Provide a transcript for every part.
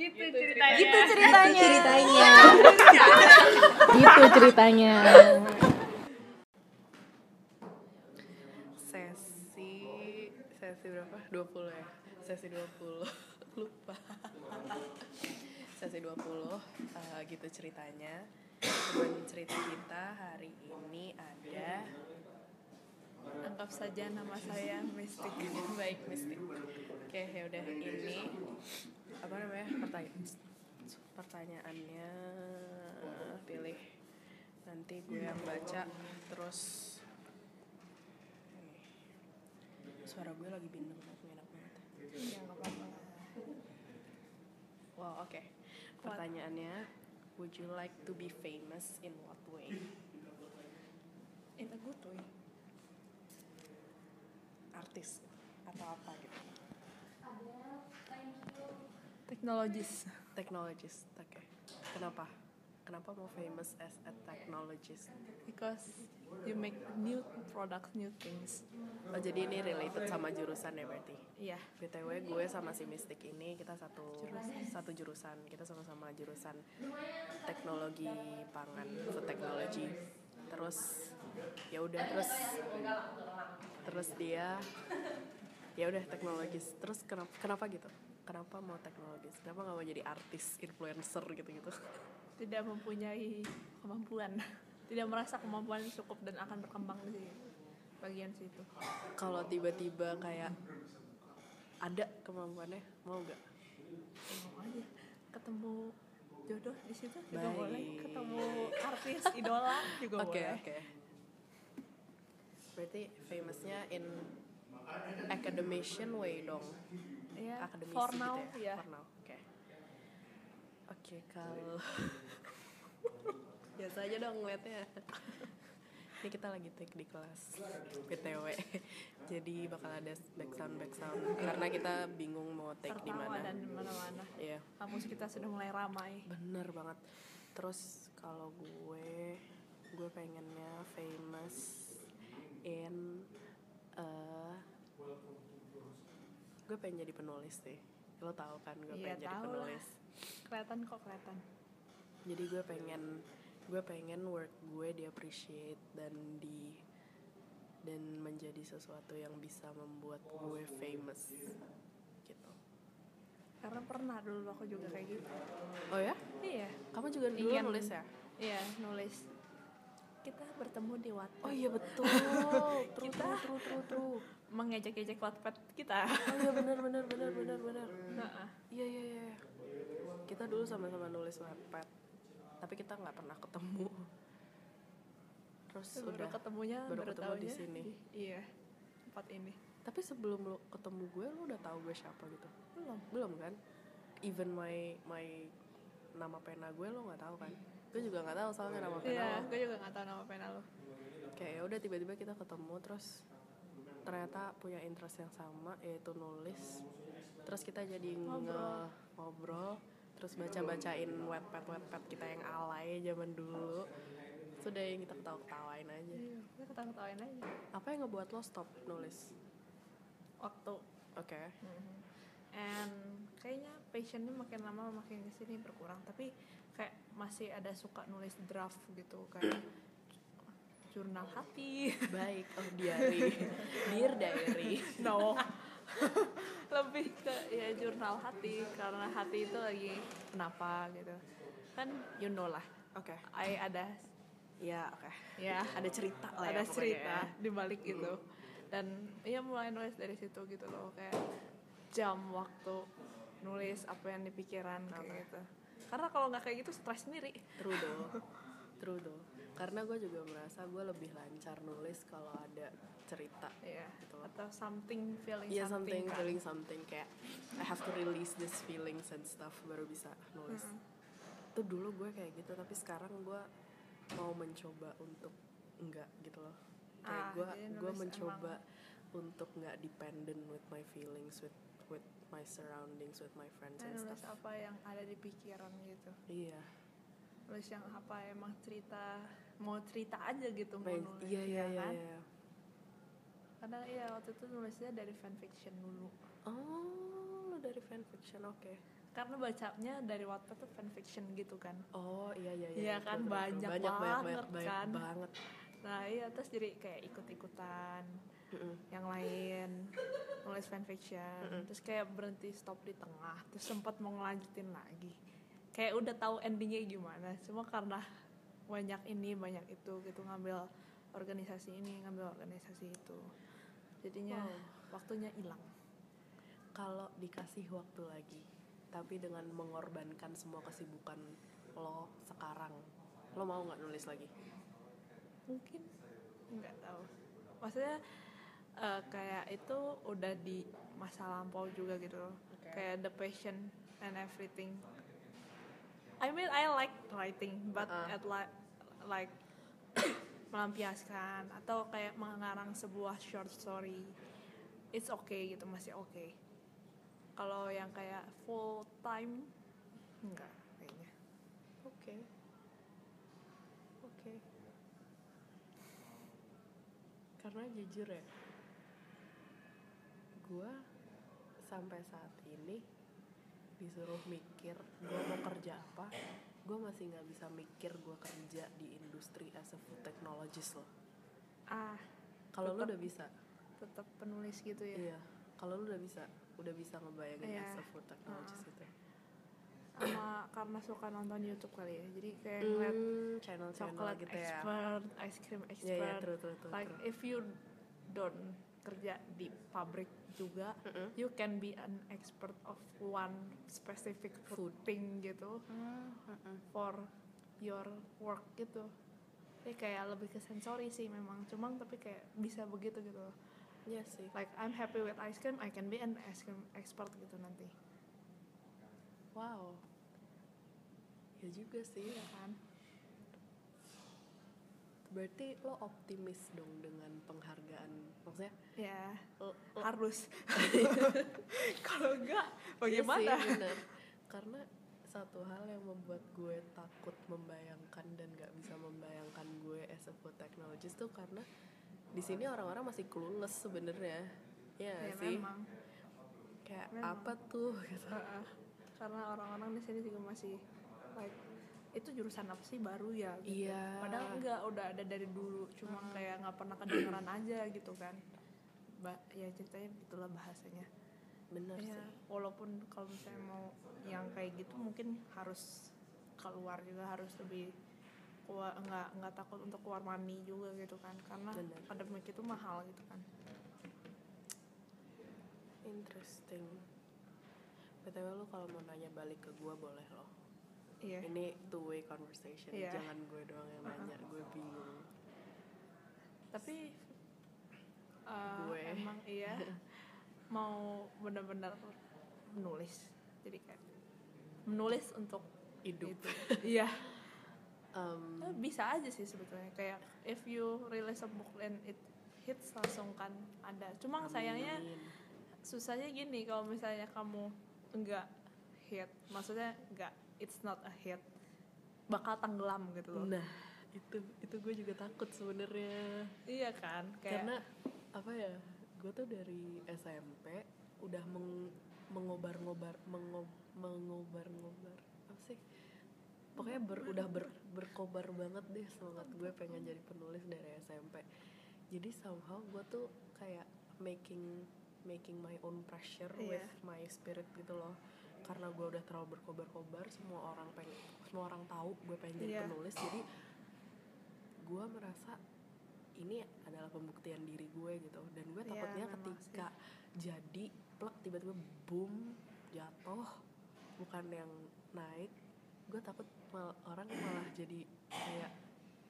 gitu ceritanya. Gitu ceritanya. ceritanya. Gitu ceritanya. sesi sesi berapa? 20 ya? Sesi 20 lupa. Sesi 20 eh, gitu ceritanya. Teman cerita kita hari ini ada anggap saja nama saya Mistik baik mistik oke ya udah ini apa namanya? Pertanyaan pertanyaannya pilih. Nanti gue yang baca terus suara gue lagi bindeng banget. Enak banget ya wow oke. Pertanyaannya would you like to be famous in what way? In a good way. Artis atau apa gitu technologies technologist oke. Kenapa? Kenapa mau famous as a technologist? Because you make new products new things. Oh jadi ini related sama jurusan ya berarti? Iya. Btw gue sama si Mystic ini kita satu Jurusan. satu jurusan. Kita sama-sama jurusan teknologi pangan food technology. Terus ya udah terus terus dia ya udah teknologis. Terus kenapa kenapa gitu kenapa mau teknologis kenapa nggak mau jadi artis influencer gitu gitu tidak mempunyai kemampuan. Tidak merasa kemampuan cukup dan akan berkembang di bagian situ. Kalau tiba-tiba kayak ada kemampuannya mau nggak? Mau aja. Ketemu jodoh di situ juga Baik. boleh. Ketemu artis idola juga Oke boleh. oke. Berarti famousnya in academician way dong. Ya Akademisi for gitu now ya. ya For now. Oke. Oke kalau biasa aja dong ngeliatnya. Ini kita lagi take di kelas PTW. Jadi bakal ada background background karena kita bingung mau take di mana. dan mana-mana Iya. kampus kita sudah mulai ramai Bener banget. Terus kalau gue, gue pengennya famous in, eh gue pengen jadi penulis sih. Lo tau kan gue Iya, pengen jadi tahu lah. penulis. kelihatan kok kelihatan Jadi gue pengen, gue pengen work gue di appreciate dan di dan menjadi sesuatu yang bisa membuat gue famous gitu. karena pernah dulu aku juga kayak gitu Oh ya? iya Kamu juga dulu Iya. nulis ya? iya nulis kita bertemu di Wattpad Oh iya betul. true, Kita- true, true, true, true. mengejek-ejek Wattpad kita Oh iya benar benar benar benar benar. Nah, Iya iya iya. Kita dulu sama-sama nulis Wattpad. Tapi kita nggak pernah ketemu. Terus baru udah. ketemunya baru baru, ketemu di sini. iya tempat ini Tapi sebelum lo ketemu gue lo udah tahu gue siapa gitu. belum Belum kan? Even my my nama pena gue lo nggak tahu kan? Gue juga nggak tahu soalnya nama pena iya lo. gue juga nggak tahu nama pena lo Kayak ya udah tiba-tiba kita ketemu terus ternyata punya interest yang sama yaitu nulis. Terus kita jadi Ngobrol. nge- ngobrol terus baca-bacain wetpad wetpad kita yang alay zaman dulu. Sudah yang kita ketawa-ketawain aja. iya gue ketawa-ketawain aja Apa yang ngebuat lo stop nulis? waktu Oke. and kayaknya passionnya makin lama makin ke sini berkurang tapi kayak masih ada suka nulis draft gitu kayak jurnal hati Baik. Oh, diary. Dear diary. no lebih ke ya jurnal hati karena hati itu lagi kenapa gitu kan you know lah Oke. I ada Ya, oke. ya Ada cerita lah ya ada pokoknya cerita ya. di balik itu dan ya mulai nulis dari situ gitu loh kayak jam waktu nulis apa yang di pikiran Oke. kayak gitu karena kalau nggak kayak gitu stres sendiri True though. True though. Karena gue juga merasa gue lebih lancar nulis kalau ada cerita. ya Gitu loh. atau something feeling Iya something, something, kan. feeling something kayak I have to release this feelings and stuff baru bisa nulis. Mm-mm. Tuh dulu gue kayak gitu tapi sekarang gue mau mencoba untuk enggak gitu loh. Kayak Ah, gue jadi gue mencoba untuk nggak dependent with my feelings with with my surroundings with my friends Saya and nulis stuff. apa yang ada di pikiran gitu Iya. nulis yang apa emang cerita mau cerita aja gitu mau Baik, nulis Iya iya ya iya. kan? iya. karena iya waktu itu nulisnya dari fanfiction dulu Oh, dari fanfiction, oke. karena bacanya dari Wattpad tuh fanfiction gitu kan oh iya iya Iya kan, betul, banyak banyak banyak banget banyak, kan. banget nah iya terus jadi kayak ikut-ikutan Mm-mm. yang lain nulis fanfiction Mm-mm. terus kayak berhenti stop di tengah terus sempat mau ngelanjutin lagi kayak udah tahu endingnya gimana cuma karena banyak ini banyak itu gitu ngambil organisasi ini ngambil organisasi itu jadinya Wow. waktunya hilang kalau dikasih waktu lagi tapi dengan mengorbankan semua kesibukan lo sekarang lo mau nggak nulis lagi mungkin nggak tahu maksudnya eh, kayak itu udah di masa lampau juga gitu loh. Oke. kayak the passion and everything. I mean I like writing but Uh-uh. at like like melampiaskan atau kayak mengarang sebuah short story it's okay gitu masih oke kalau yang kayak full time enggak kayaknya. Oke oke karena jujur ya gue sampai saat ini disuruh mikir gue mau kerja apa gue masih nggak bisa mikir gue kerja di industri as a food technologist loh ah kalau lu udah bisa tetap penulis gitu ya iya kalau lu udah bisa udah bisa ngebayangin Iya. as a food technologist gitu sama karena suka nonton YouTube kali ya jadi kayak ngeliat Hmm, channel-channel coklat gitu ya expert, ice cream Iya, expert. iya, true, true, true, like true. if you don't kerja di pabrik juga, Mm-mm. you can be an expert of one specific food, thing gitu for your work gitu. Jadi kayak lebih ke sensori sih memang, cuma tapi kayak bisa begitu gitu. loh. Iya sih Like I'm happy with ice cream, I can be an ice cream expert gitu nanti. wow ya juga sih Iya kan? Berarti lo optimis dong dengan penghargaan maksudnya Ya, lo- harus. Kalau enggak, Iya bagaimana? sih, bener. Karena satu hal yang membuat gue takut membayangkan dan gak bisa membayangkan gue as a food technologist tuh karena di sini orang-orang masih clueless sebenarnya. Ya, ya sih. memang. Kayak memang. apa tuh gitu. Karena orang-orang di sini juga masih like itu jurusan apa sih baru ya gitu. Iya. padahal enggak udah ada dari dulu cuma kayak nggak pernah kedengeran aja gitu kan ba ya ceritanya itulah bahasanya Bener ya sih. walaupun kalau misalnya mau yang kayak gitu mungkin harus keluar juga harus lebih kuat nggak nggak takut untuk keluar money juga gitu kan karena Bener. akademik itu mahal gitu kan Interesting. BTW lu kalau mau nanya balik ke gue boleh loh. Iya Ini two way conversation, Iya. jangan gue doang yang nanya, gue bingung. tapi uh, Gue. emang iya mau benar-benar menulis jadi kayak menulis untuk Hidup. itu iya Um, Eh, bisa aja sih sebetulnya kayak if you release a book and it hits langsung kan ada cuma sayangnya amin. susahnya gini kalau misalnya kamu enggak hit maksudnya enggak it's not a hit bakal tenggelam gitu loh Nah, itu itu gue juga takut sebenarnya. iya kan kayak Karena apa ya? Gue tuh dari SMP udah meng, mengobar-ngobar mengob, mengobar-ngobar apa sih? Pokoknya ber, udah ber, berkobar banget deh semangat gue pengen jadi penulis dari SMP. Jadi somehow gue tuh kayak making making my own pressure Iya. with my spirit gitu loh. Karena gue udah terlalu berkobar-kobar, semua orang pengen semua orang tahu gue pengen jadi Iya. penulis. Jadi gue merasa ini adalah pembuktian diri gue gitu. Dan gue Iya, takutnya ketika jadi plek tiba-tiba boom jatuh bukan yang naik gue takut mal- orang malah jadi kayak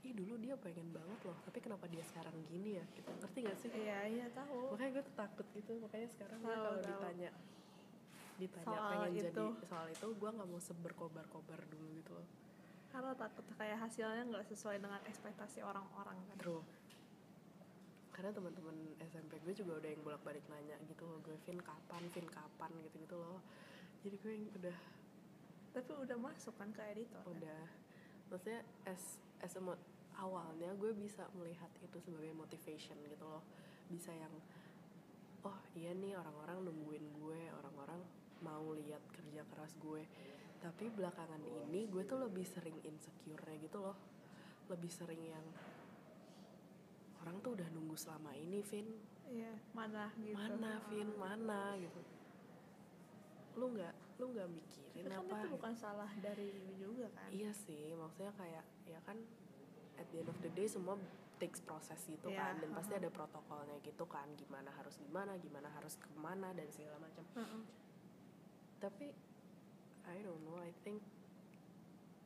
ih dulu dia pengen banget loh tapi kenapa dia sekarang gini ya? Gitu. Ngerti gak sih? Iya iya tahu. Makanya gue takut gitu makanya sekarang gue kalau ditanya ditanya Soal pengen jadi itu. soal itu gue nggak mau seberkobar-kobar dulu gitu loh karena takut kayak hasilnya nggak sesuai dengan ekspektasi orang-orang kan True. Karena teman-teman SMP gue juga udah yang bolak-balik nanya gitu loh, gue Vin kapan, Vin kapan gitu-gitu loh. Jadi gue yang udah tapi udah masuk kan ke editor kan? udah maksudnya as as a awalnya gue bisa melihat itu sebagai motivation gitu loh. Bisa yang oh iya nih orang-orang nungguin gue, orang-orang mau lihat kerja keras gue. Tapi belakangan ini gue tuh lebih sering insecure gitu loh. Lebih sering yang orang tuh udah nunggu selama ini Vin. Iya mana gitu. Mana Vin? Mana gitu. Lu nggak lu nggak mikirin Tapi kan apa? itu bukan salah dari lu juga kan? Iya sih maksudnya kayak ya kan at the end of the day semua takes proses gitu Iya, kan. Dan pasti uh-huh. ada protokolnya gitu kan. Gimana harus gimana gimana harus ke mana dan segala macam. Heeh. Tapi I don't know I think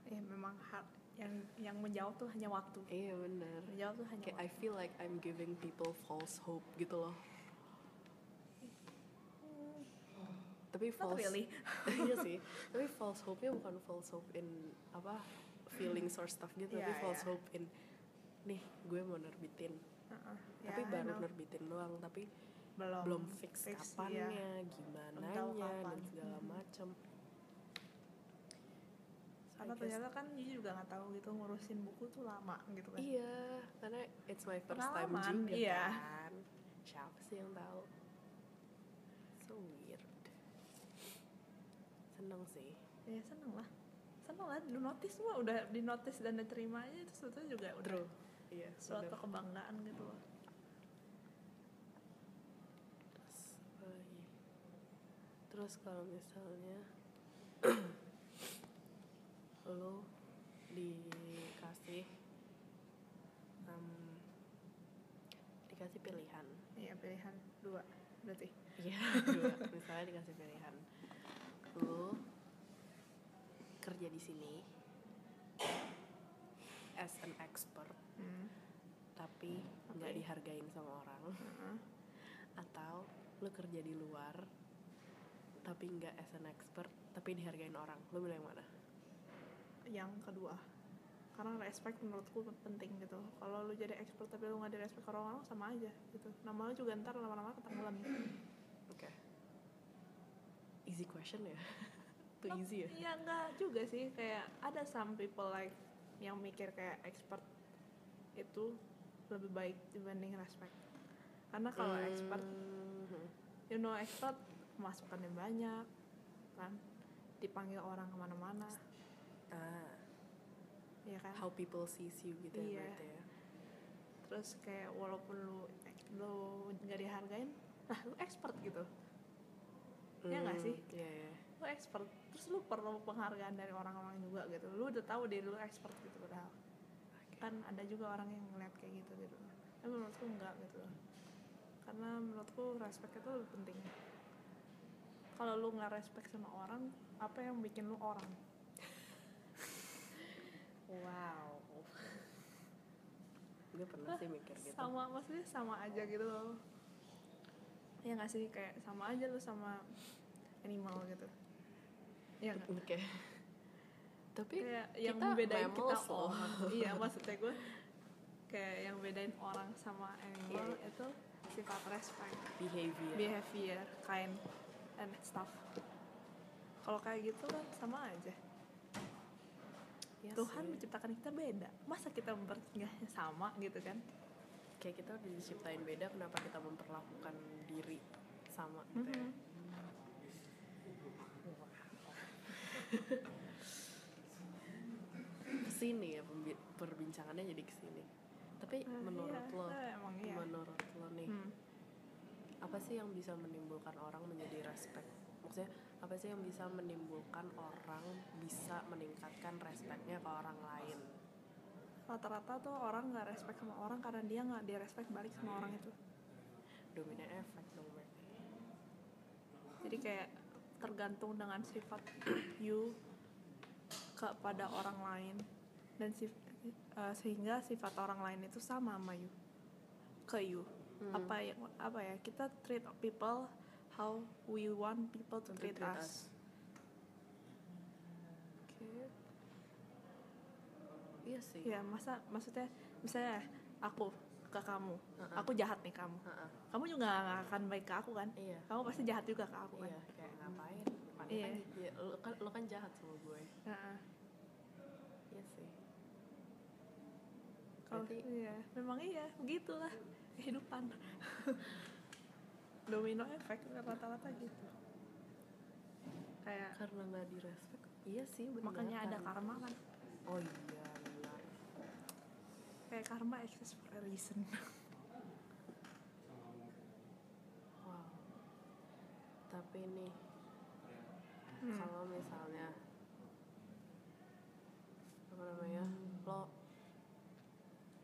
ya memang hak yang yang menjawab tuh hanya waktu. Iya bener menjawab tuh hanya kayak I waktu. feel like I'm giving people false hope gitu loh. Tapi Not false really. Iya sih. Tapi false hope-nya bukan false hope in apa feelings or stuff gitu. Tapi Iya, false iya. hope in nih gue mau nerbitin. Heeh. tapi Ya, I baru nerbitin doang. Tapi belum belum fix, fix, kapannya iya. gimana tahu dan kapan. segala macem karena ternyata kan you juga nggak tahu gitu ngurusin buku tuh lama gitu kan iya karena it's my first time juga iya. kan siapa sih yang tahu so weird seneng sih ya seneng lah seneng lah di notice mah udah di notice dan diterima aja itu sebetulnya juga udah True. iya suatu bener. kebanggaan gitu loh terus apa lagi? Terus kalau misalnya lo dikasih em, dikasih pilihan iya pilihan dua berarti iya dua misalnya dikasih pilihan lo kerja di sini as an expert hmm. tapi nggak Oke. dihargain sama orang Heeh. atau lo kerja di luar tapi nggak as an expert tapi dihargain orang. Lo bilang yang mana? Yang kedua. Karena respect menurutku penting gitu. Kalau lu jadi expert tapi lu nggak di respect orang-orang sama aja gitu. Nama lu juga ntar lama-lama ketenggelam oke. Easy question ya? Too easy ya? Iya enggak juga sih. Kayak ada some people like yang mikir kayak expert itu lebih baik dibanding respect. Karena kalau expert Mhm. you know expert masukannya banyak kan? Dipanggil orang ke mana-mana. Ah. Ya kan? How people sees you gitu ya Iya. berarti ya. Terus kayak walaupun lu lu nggak dihargain nah lu expert gitu. Iya nggak Hmm, sih? iya iya. Lu expert. Terus lu perlu penghargaan dari orang-orang juga gitu. Lu udah tahu diri lu expert gitu padahal. Kan ada juga orang yang ngeliat kayak gitu gitu. Tapi menurutku enggak gitu karena menurutku respect itu lebih penting kalau lu nggak respect sama orang apa yang bikin lu orang? Wow. Gue pernah sih mikir gitu. Sama maksudnya sama aja gitu loh. Ya nggak sih kayak sama aja lu sama animal gitu. Ya oke. Tapi kayak yang bedain kita orang. Iya maksudnya gue kayak yang bedain orang sama animal Iya. itu sifat respect. Behavior. Behavior kind and stuff. Kalau kayak gitu kan sama aja. Iya Tuhan sih. menciptakan kita beda. Masa kita mempertiganya sama gitu kan? Kayak kita udah diciptain beda kenapa kita memperlakukan diri sama gitu ya? Mhm. ke sini ya perbincangannya jadi ke sini. Tapi Ah, menurut iya, lo eh, emang iya. menurut lo nih Hmm. Apa sih yang bisa menimbulkan orang menjadi respect? Maksudnya apa sih yang bisa menimbulkan orang bisa meningkatkan respectnya ke orang lain? Rata-rata tuh orang nggak respect sama orang karena dia nggak dia respect balik sama orang itu. Dominan efek dong berarti jadi kayak tergantung dengan sifat you kepada orang lain. Dan sif- eh, sehingga sifat orang lain itu sama sama you ke you Hmm. apa yang apa ya kita treat people how we want people to To treat, treat us, Oke. Iya sih. ya masa maksudnya misalnya aku ke kamu Heeh. aku jahat nih kamu Heeh. kamu juga nggak akan baik ke aku kan Iya. kamu pasti jahat juga ke aku kan Iya, kayak ngapain? Panik Iya. aja. Ya, lo kan lo kan jahat sama gue. Heeh. Iya sih. Kalau iya, memang iya, begitulah kehidupan. Domino efek rata-rata gitu. kayak karena nggak direspek iya sih benar makanya ada karma kan oh iya benar kayak karma exists for a reason wow tapi nih Hmm. kalau misalnya apa namanya lo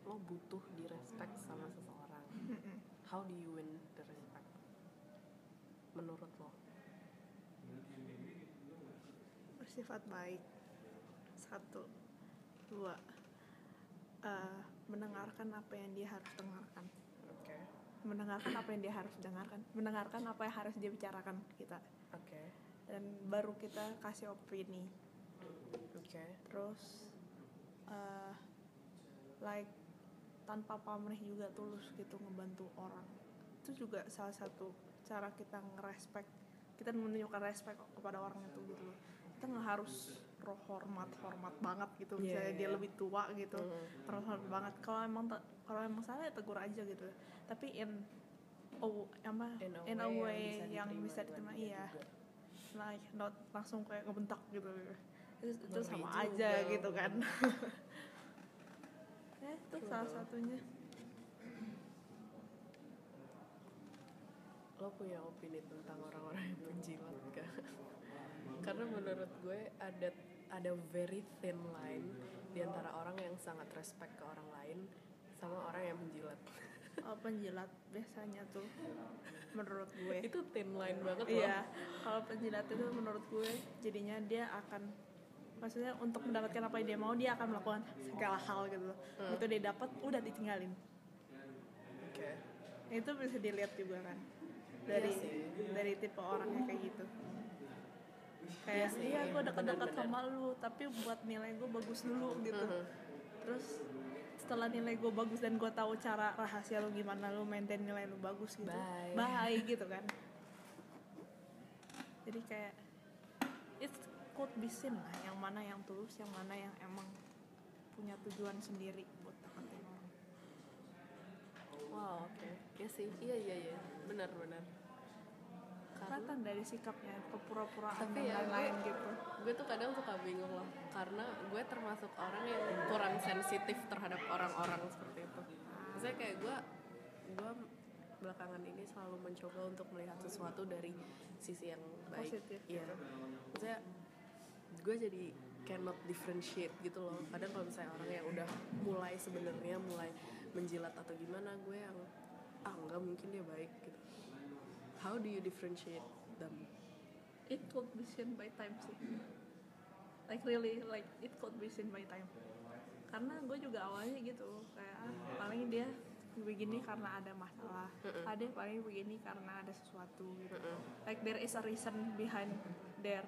lo butuh direspek sama seseorang Mm-mm. How do you win the respect? Menurut lo? Bersifat baik. Satu. Dua. Eh, mendengarkan apa yang dia harus dengarkan. Oke. Mendengarkan apa yang dia harus dengarkan. Mendengarkan apa yang harus dia bicarakan ke kita. Oke. Dan baru kita kasih opini. Oke. Terus eh, like tanpa pamrih juga tulus gitu ngebantu orang. Itu juga salah satu cara kita ngerespek kita menunjukkan respect kepada orang itu gitu loh. Kita nggak harus roh hormat hormat banget gitu. Iya, misalnya iya, dia iya. lebih tua gitu Mhm. terus hormat banget. Kalau emang te- kalau emang salah ya tegur aja gitu. Tapi in oh apa in a way yang bisa diterima dengan dia iya. juga. like not langsung kayak ngebentak gitu. Itu, itu sama aja gitu kan ya itu salah satunya lo punya opini tentang orang-orang yang penjilat gak? Karena menurut gue ada ada very thin line di antara orang yang sangat respect ke orang lain sama orang yang menjilat. oh, penjilat biasanya tuh menurut gue Itu thin line banget loh. iya kalau penjilat itu menurut gue jadinya dia akan maksudnya untuk mendapatkan apa yang dia mau dia akan melakukan segala hal gitu Hmm. itu dia dapat udah ditinggalin Oke. itu bisa dilihat juga kan dari Iya dari tipe orangnya kayak gitu kayak Iya iya gue dekat-dekat benar-benar. sama lu tapi buat nilai gue bagus dulu gitu Mhm. terus setelah nilai gue bagus dan gue tahu cara rahasia lu gimana lu maintain nilai lu bagus gitu Bye. bye gitu kan jadi kayak it be seen lah yang mana yang tulus yang mana yang emang punya tujuan sendiri buat deketin orang Wow, oke. Iya sih. Iya iya iya. Benar benar. Kelihatan dari sikapnya kepura-puraan Tapi dan ya, lain-lain gue- gitu gue tuh kadang suka bingung loh karena gue termasuk orang yang kurang sensitif terhadap orang-orang seperti itu maksudnya kayak gue gue belakangan ini selalu mencoba untuk melihat sesuatu dari sisi yang baik Positif iya gitu. maksudnya gue jadi cannot differentiate gitu loh. Kadang kalau misalnya orang yang udah mulai sebenarnya mulai menjilat atau gimana gue yang ah nggak mungkin dia baik gitu. How do you differentiate them? It could be seen by time sih. Like really like it could be seen by time. Karena gue juga awalnya gitu kayak ah, paling dia begini karena ada masalah Mm-mm. ada paling begini karena ada sesuatu gitu. Like there is a reason behind their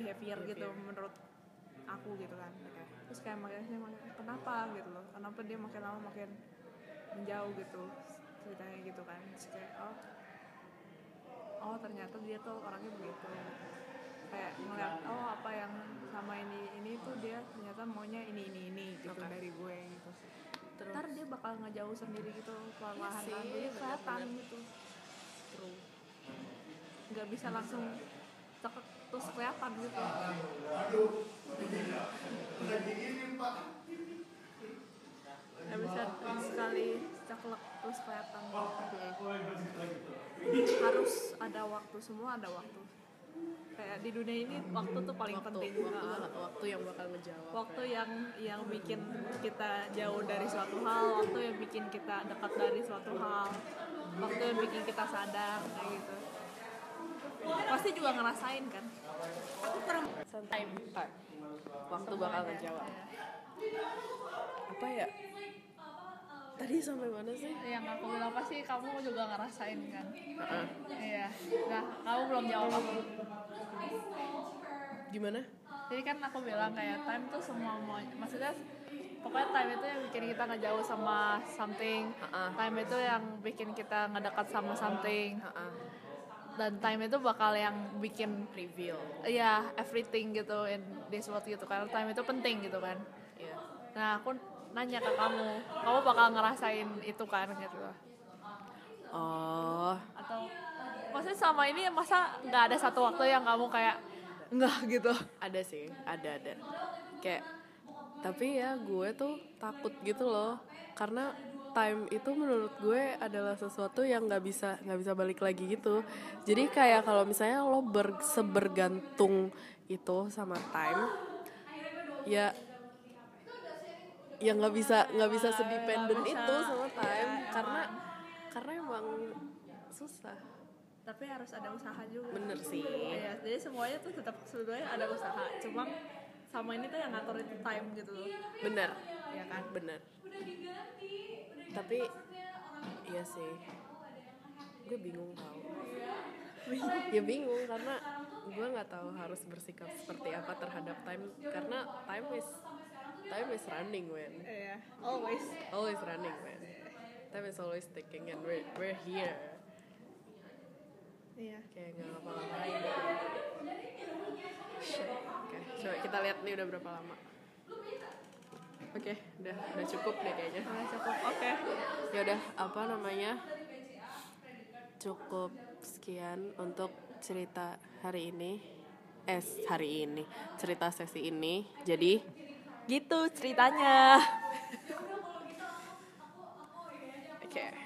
behavior, gitu Behavior. menurut aku gitu kan. Terus kayak makanya makin, kenapa? gitu loh. Kenapa dia makin lama makin menjauh? gitu ceritanya gitu kan. Terus kayak oh oh ternyata dia tuh orangnya begitu. Kayak ngeliat oh apa yang sama ini ini tuh dia ternyata maunya ini ini ini gitu Oke. dari gue gitu. Terus? ntar dia bakal ngejauh sendiri gitu perlahan Iya jadi kelihatan gitu. True. nggak bisa langsung cekek nggak bisa sekali ceklek terus kelihatan. Harus ada waktu semua ada waktu. Kayak di dunia ini waktu tuh paling waktu, penting. waktu, Nah, waktu yang bakal ngejawab waktu ya. yang yang bikin kita jauh dari suatu hal waktu yang bikin kita dekat dari suatu hal waktu yang bikin kita sadar kayak gitu pasti juga ngerasain kan? Aku pernah time time waktu bakal ngejawab apa ya? Tadi sampai mana sih? Yang aku bilang pasti kamu juga ngerasain kan? Heeh. iya. Nah kamu belum jawab. Aku gimana? Jadi kan aku bilang kayak time tuh semua mau maksudnya pokoknya time itu yang bikin kita ngejauh sama something. Heeh. time itu yang bikin kita ngedekat sama something. Heeh. Dan time itu bakal yang bikin reveal Iya, everything gitu in this world gitu kan. Time itu penting gitu kan. Iya. Nah, aku nanya ke kamu, kamu bakal ngerasain itu kan gitu. oh Atau maksudnya selama ini masa nggak ada satu waktu yang kamu kayak enggak gitu ada sih ada ada kayak tapi ya gue tuh takut gitu loh karena time itu menurut gue adalah sesuatu yang nggak bisa nggak bisa balik lagi gitu. Jadi kayak kalau misalnya lo ber, sebergantung itu sama time ya ya nggak bisa nggak bisa bisa. itu sama time. Iya, karena emang. karena emang susah. Tapi harus ada usaha juga. Bener sih. Iya, jadi semuanya tuh tetap sebetulnya ada usaha. Cuma sama ini tuh yang ngatur itu time gitu loh. Bener. Ya kan? Bener tapi iya sih. Gue bingung tau. Ya bingung karena gue nggak tahu harus bersikap seperti apa terhadap time. Karena time is time is running man. Iya always. Always running man. Time is always ticking and we're, we're here. Iya. Kayak nggak ngapa-ngapain. Shit. oke. Coba kita lihat nih udah berapa lama oke udah udah cukup deh kayaknya. Udah cukup oke. Ya udah apa namanya? Cukup sekian untuk cerita hari ini. Eh hari ini. Cerita sesi ini. Jadi gitu ceritanya. Oke